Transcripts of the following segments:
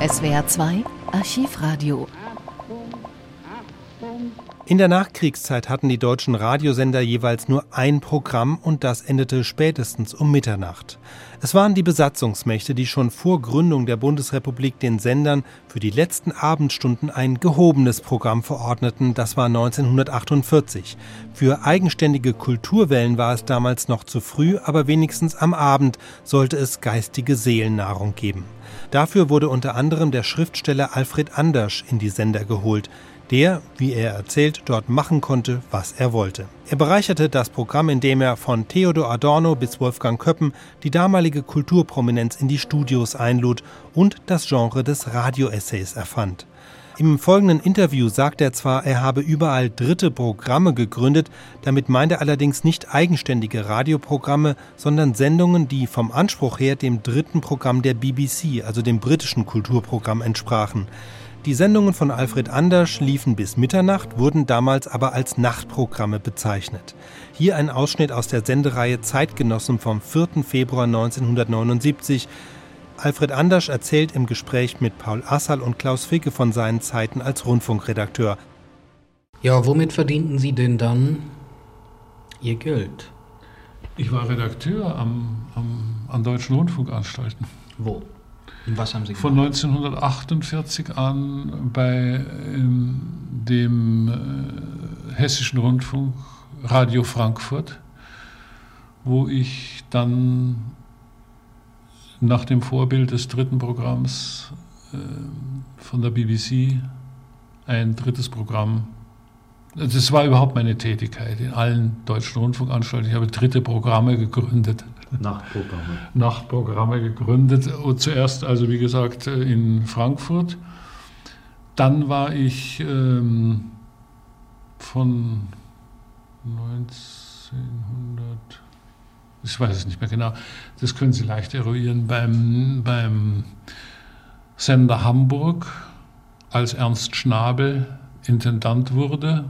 SWR 2 Archivradio in der Nachkriegszeit hatten die deutschen Radiosender jeweils nur ein Programm und das endete spätestens um Mitternacht. Es waren die Besatzungsmächte, die schon vor Gründung der Bundesrepublik den Sendern für die letzten Abendstunden ein gehobenes Programm verordneten, das war 1948. Für eigenständige Kulturwellen war es damals noch zu früh, aber wenigstens am Abend sollte es geistige Seelennahrung geben. Dafür wurde unter anderem der Schriftsteller Alfred Andersch in die Sender geholt der, wie er erzählt, dort machen konnte, was er wollte. Er bereicherte das Programm, indem er von Theodor Adorno bis Wolfgang Köppen die damalige Kulturprominenz in die Studios einlud und das Genre des Radioessays erfand. Im folgenden Interview sagt er zwar, er habe überall dritte Programme gegründet, damit meint er allerdings nicht eigenständige Radioprogramme, sondern Sendungen, die vom Anspruch her dem dritten Programm der BBC, also dem britischen Kulturprogramm, entsprachen. Die Sendungen von Alfred Andersch liefen bis Mitternacht, wurden damals aber als Nachtprogramme bezeichnet. Hier ein Ausschnitt aus der Sendereihe Zeitgenossen vom 4. Februar 1979. Alfred Andersch erzählt im Gespräch mit Paul Assal und Klaus Ficke von seinen Zeiten als Rundfunkredakteur. Ja, womit verdienten Sie denn dann Ihr Geld? Ich war Redakteur am, am, an deutschen Rundfunkanstalten. Wo? Was haben Sie gemacht? Von 1948 an bei ähm, dem äh, Hessischen Rundfunk Radio Frankfurt, wo ich dann nach dem Vorbild des dritten Programms äh, von der BBC ein drittes Programm das war überhaupt meine Tätigkeit in allen deutschen Rundfunkanstalten. Ich habe dritte Programme gegründet. Nachtprogramme. Nachtprogramme gegründet. Und zuerst also, wie gesagt, in Frankfurt. Dann war ich ähm, von 1900, ich weiß es nicht mehr genau, das können Sie leicht eruieren, beim, beim Sender Hamburg, als Ernst Schnabel Intendant wurde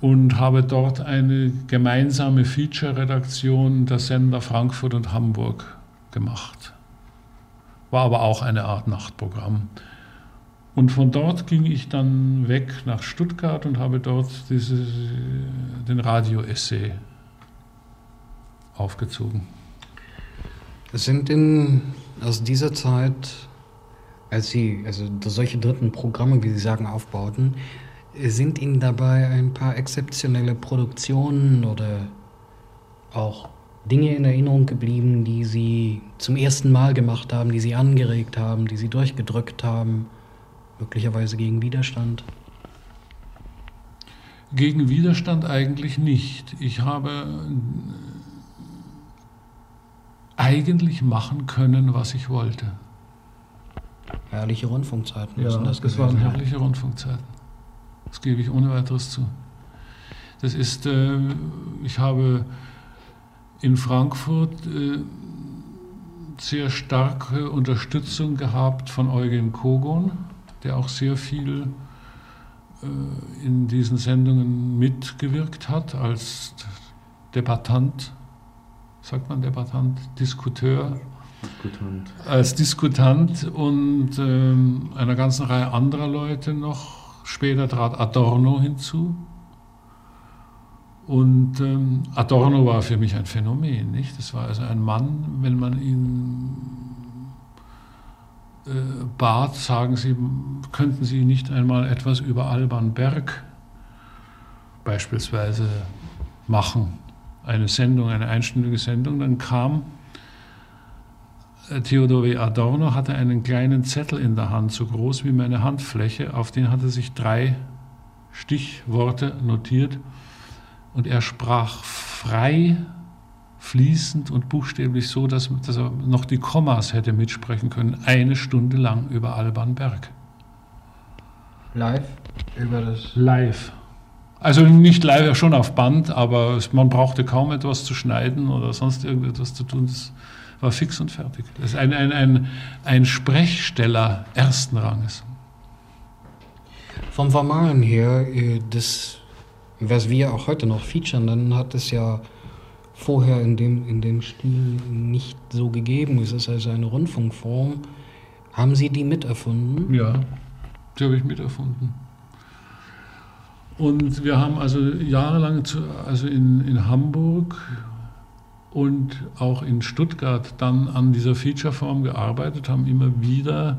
und habe dort eine gemeinsame Feature-Redaktion der Sender Frankfurt und Hamburg gemacht. War aber auch eine Art Nachtprogramm. Und von dort ging ich dann weg nach Stuttgart und habe dort diese, den Radio-Essay aufgezogen. Sind in, aus dieser Zeit, als Sie also solche dritten Programme, wie Sie sagen, aufbauten, sind Ihnen dabei ein paar exzeptionelle Produktionen oder auch Dinge in Erinnerung geblieben, die Sie zum ersten Mal gemacht haben, die Sie angeregt haben, die Sie durchgedrückt haben, möglicherweise gegen Widerstand? Gegen Widerstand eigentlich nicht. Ich habe eigentlich machen können, was ich wollte. Herrliche Rundfunkzeiten müssen ja, das gewesen Das waren herrliche Rundfunkzeiten. Das gebe ich ohne weiteres zu. Das ist, äh, ich habe in Frankfurt äh, sehr starke Unterstützung gehabt von Eugen Kogon, der auch sehr viel äh, in diesen Sendungen mitgewirkt hat als Debattant, sagt man Debattant, Diskuteur. Diskutant. Als Diskutant und ähm, einer ganzen Reihe anderer Leute noch Später trat Adorno hinzu. Und ähm, Adorno war für mich ein Phänomen. Nicht? Das war also ein Mann, wenn man ihn äh, bat, sagen Sie, könnten Sie nicht einmal etwas über Alban Berg beispielsweise machen, eine Sendung, eine einstündige Sendung, dann kam Theodor W. Adorno hatte einen kleinen Zettel in der Hand, so groß wie meine Handfläche, auf den hatte sich drei Stichworte notiert und er sprach frei, fließend und buchstäblich so, dass, dass er noch die Kommas hätte mitsprechen können, eine Stunde lang über Alban Berg. Live? Über das? Live. Also nicht live, schon auf Band, aber man brauchte kaum etwas zu schneiden oder sonst irgendetwas zu tun. Das war fix und fertig. Das ist ein, ein, ein, ein Sprechsteller ersten Ranges. Vom Formalen her, äh, das, was wir auch heute noch featuren, dann hat es ja vorher in dem, in dem Stil nicht so gegeben. Es ist also eine Rundfunkform, Haben Sie die miterfunden? Ja, die habe ich miterfunden. Und wir haben also jahrelang zu, also in, in Hamburg und auch in Stuttgart dann an dieser Featureform gearbeitet, haben immer wieder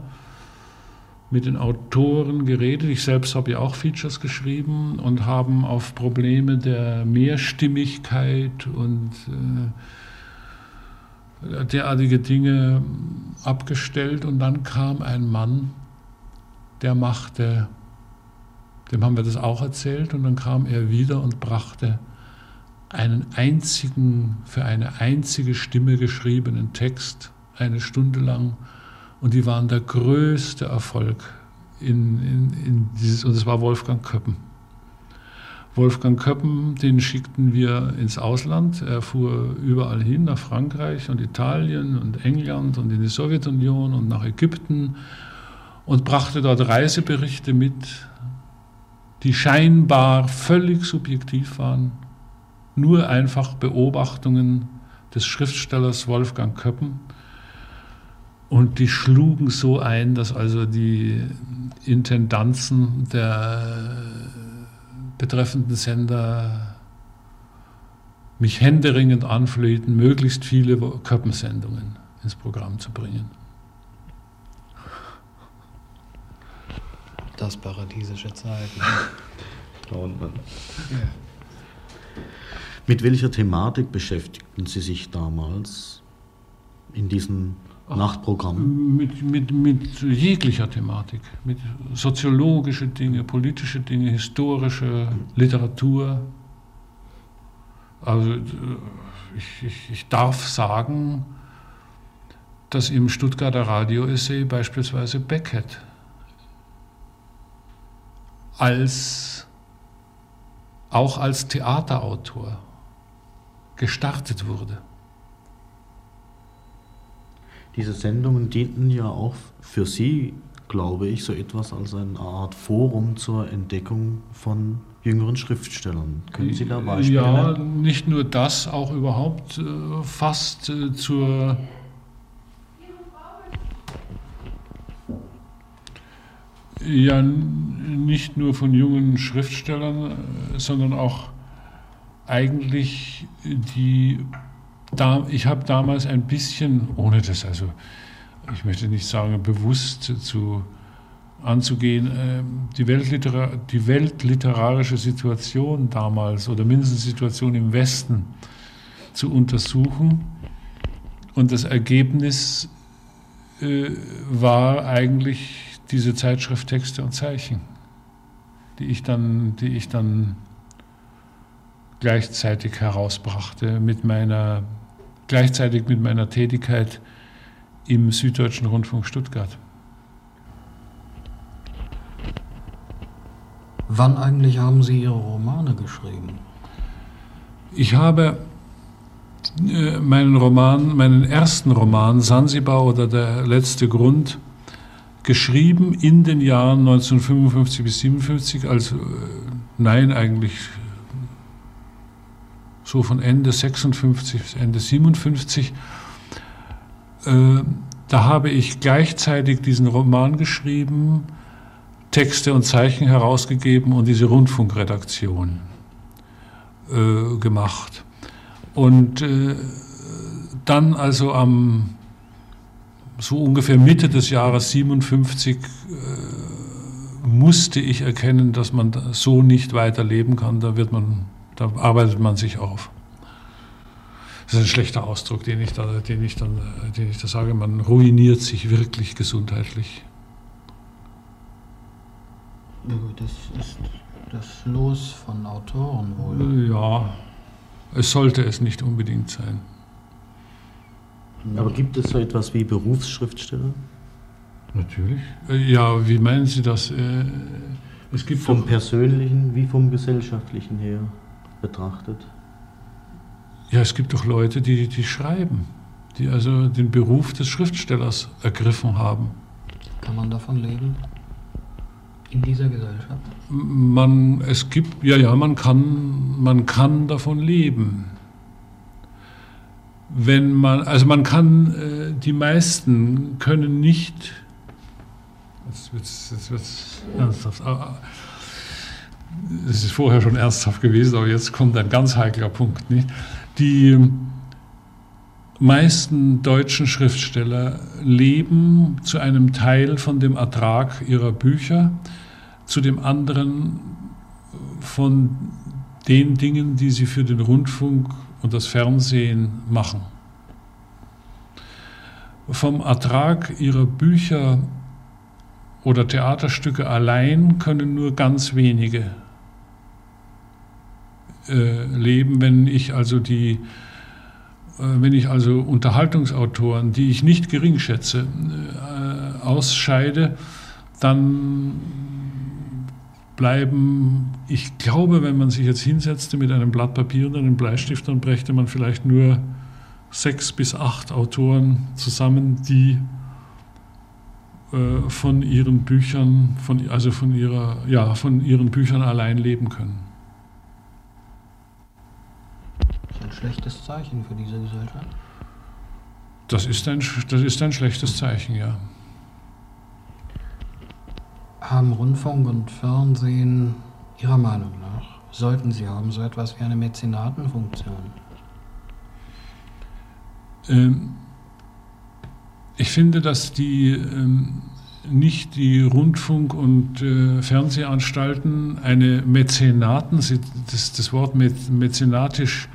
mit den Autoren geredet. Ich selbst habe ja auch Features geschrieben und haben auf Probleme der Mehrstimmigkeit und äh, derartige Dinge abgestellt. Und dann kam ein Mann, der machte, dem haben wir das auch erzählt, und dann kam er wieder und brachte einen einzigen, für eine einzige Stimme geschriebenen Text, eine Stunde lang und die waren der größte Erfolg in, in, in dieses, und es war Wolfgang Köppen. Wolfgang Köppen, den schickten wir ins Ausland. Er fuhr überall hin, nach Frankreich und Italien und England und in die Sowjetunion und nach Ägypten und brachte dort Reiseberichte mit, die scheinbar völlig subjektiv waren, nur einfach Beobachtungen des Schriftstellers Wolfgang Köppen und die schlugen so ein, dass also die Intendanzen der betreffenden Sender mich händeringend anflehten, möglichst viele Köppensendungen ins Programm zu bringen. Das paradiesische Zeiten. Traut man. Ja. Mit welcher Thematik beschäftigten Sie sich damals in diesen Nachtprogramm? Mit, mit, mit jeglicher Thematik, mit soziologische Dinge, politische Dinge, historische Literatur. Also ich, ich, ich darf sagen, dass im Stuttgarter Radio-Essay beispielsweise Beckett als, auch als Theaterautor gestartet wurde. Diese Sendungen dienten ja auch für Sie, glaube ich, so etwas als eine Art Forum zur Entdeckung von jüngeren Schriftstellern. Können Sie da Beispiele Ja, nennen? nicht nur das, auch überhaupt äh, fast äh, zur ja nicht nur von jungen Schriftstellern, äh, sondern auch eigentlich die da, ich habe damals ein bisschen, ohne das also, ich möchte nicht sagen, bewusst zu anzugehen, äh, die, Weltliterar die weltliterarische Situation damals oder mindestens Situation im Westen zu untersuchen. Und das Ergebnis äh, war eigentlich diese Zeitschrift Texte und Zeichen, die ich dann, die ich dann gleichzeitig herausbrachte mit meiner gleichzeitig mit meiner Tätigkeit im Süddeutschen Rundfunk Stuttgart. Wann eigentlich haben Sie Ihre Romane geschrieben? Ich habe äh, meinen Roman, meinen ersten Roman Sansibar oder der letzte Grund geschrieben in den Jahren 1955 bis 57, also nein, eigentlich so von Ende 56 bis Ende 57. Äh, da habe ich gleichzeitig diesen Roman geschrieben, Texte und Zeichen herausgegeben und diese Rundfunkredaktion äh, gemacht. Und äh, dann also am so ungefähr Mitte des Jahres 57 äh, musste ich erkennen, dass man so nicht weiterleben kann. Da wird man da arbeitet man sich auf. Das ist ein schlechter Ausdruck, den ich da, den ich dann, den ich da sage. Man ruiniert sich wirklich gesundheitlich. Das ist das Los von Autoren wohl. Ja, es sollte es nicht unbedingt sein. Aber gibt es so etwas wie Berufsschriftsteller? Natürlich. Ja, wie meinen Sie das? Äh, es gibt vom persönlichen wie vom gesellschaftlichen her betrachtet? Ja, es gibt doch Leute, die, die schreiben, die also den Beruf des Schriftstellers ergriffen haben. Kann man davon leben? In dieser Gesellschaft? Man, es gibt, ja, ja, man kann, man kann davon leben. Wenn man, also man kann, äh, die meisten können nicht Jetzt wird es ernsthaft. Es ist vorher schon ernsthaft gewesen, aber jetzt kommt ein ganz heikler Punkt. Nicht? Die meisten deutschen Schriftsteller leben zu einem Teil von dem Ertrag ihrer Bücher, zu dem anderen von den Dingen, die sie für den Rundfunk und das Fernsehen machen. Vom Ertrag ihrer Bücher oder Theaterstücke allein können nur ganz wenige äh, leben, wenn ich also die äh, wenn ich also Unterhaltungsautoren, die ich nicht gering schätze, äh, ausscheide, dann bleiben, ich glaube, wenn man sich jetzt hinsetzte mit einem Blatt Papier und einem Bleistift, dann brächte man vielleicht nur sechs bis acht Autoren zusammen, die äh, von ihren Büchern, von, also von, ihrer, ja, von ihren Büchern allein leben können. Das ist ein schlechtes Zeichen für diese Gesellschaft. Das ist ein, das ist ein schlechtes Zeichen, ja. Haben Rundfunk und Fernsehen Ihrer Meinung nach, sollten sie haben, so etwas wie eine Mäzenatenfunktion? Ähm, ich finde, dass die ähm, nicht die Rundfunk- und äh, Fernsehanstalten eine Mäzenaten, das, das Wort mäzenatisch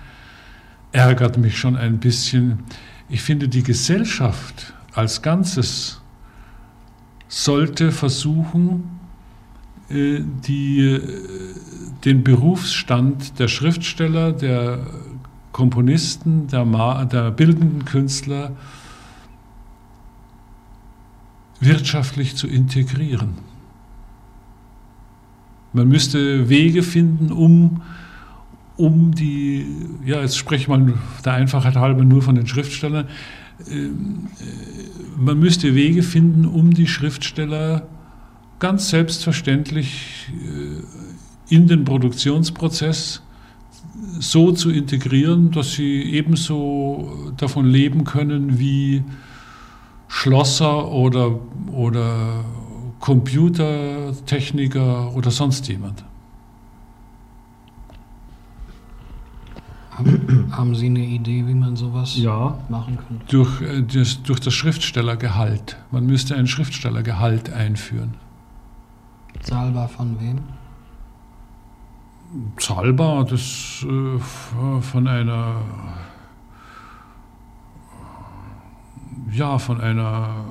ärgert mich schon ein bisschen. Ich finde, die Gesellschaft als Ganzes sollte versuchen, äh, die, äh, den Berufsstand der Schriftsteller, der Komponisten, der, der bildenden Künstler wirtschaftlich zu integrieren. Man müsste Wege finden, um, um die, ja, jetzt spreche mal der Einfachheit halber nur von den Schriftstellern, ähm, äh, man müsste Wege finden, um die Schriftsteller ganz selbstverständlich äh, in den Produktionsprozess so zu integrieren, dass sie ebenso davon leben können wie Schlosser oder, oder Computertechniker oder sonst jemand. Haben, Sie eine Idee, wie man sowas ja, machen könnte? Durch, äh, das, durch das Schriftstellergehalt. Man müsste ein Schriftstellergehalt einführen. Zahlbar von wem? Zahlbar, das äh, von einer ja, von einer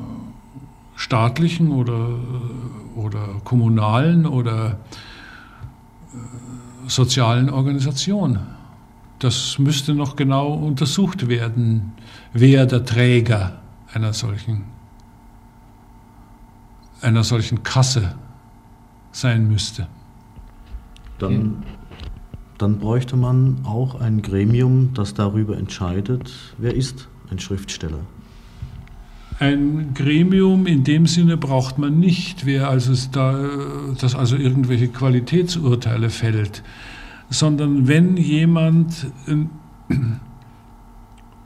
staatlichen oder, oder kommunalen oder äh, sozialen Organisation. Das müsste noch genau untersucht werden, wer der Träger einer solchen, einer solchen Kasse sein müsste. Dann, dann bräuchte man auch ein Gremium, das darüber entscheidet, wer ist ein Schriftsteller. Ein Gremium in dem Sinne braucht man nicht, wer also da, das also irgendwelche Qualitätsurteile fällt, sondern wenn jemand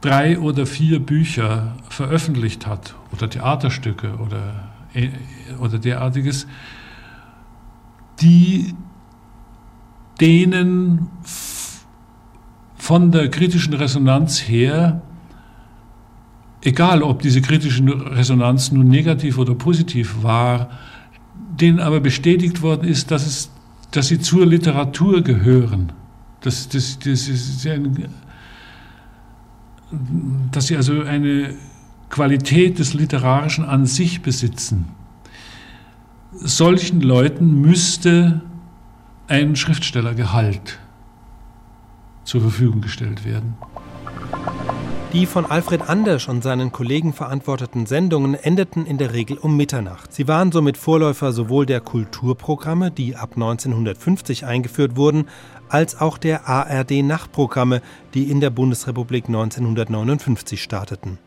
drei oder vier Bücher veröffentlicht hat oder Theaterstücke oder, äh, oder derartiges, die denen von der kritischen Resonanz her egal ob diese kritische Resonanz nun negativ oder positiv war, denen aber bestätigt worden ist, dass, es, dass sie zur Literatur gehören. Das, das, das ist ein, dass sie also eine Qualität des Literarischen an sich besitzen. Solchen Leuten müsste ein Schriftstellergehalt zur Verfügung gestellt werden. Die von Alfred Andersch und seinen Kollegen verantworteten Sendungen endeten in der Regel um Mitternacht. Sie waren somit Vorläufer sowohl der Kulturprogramme, die ab 1950 eingeführt wurden, als auch der ARD-Nachtprogramme, die in der Bundesrepublik 1959 starteten.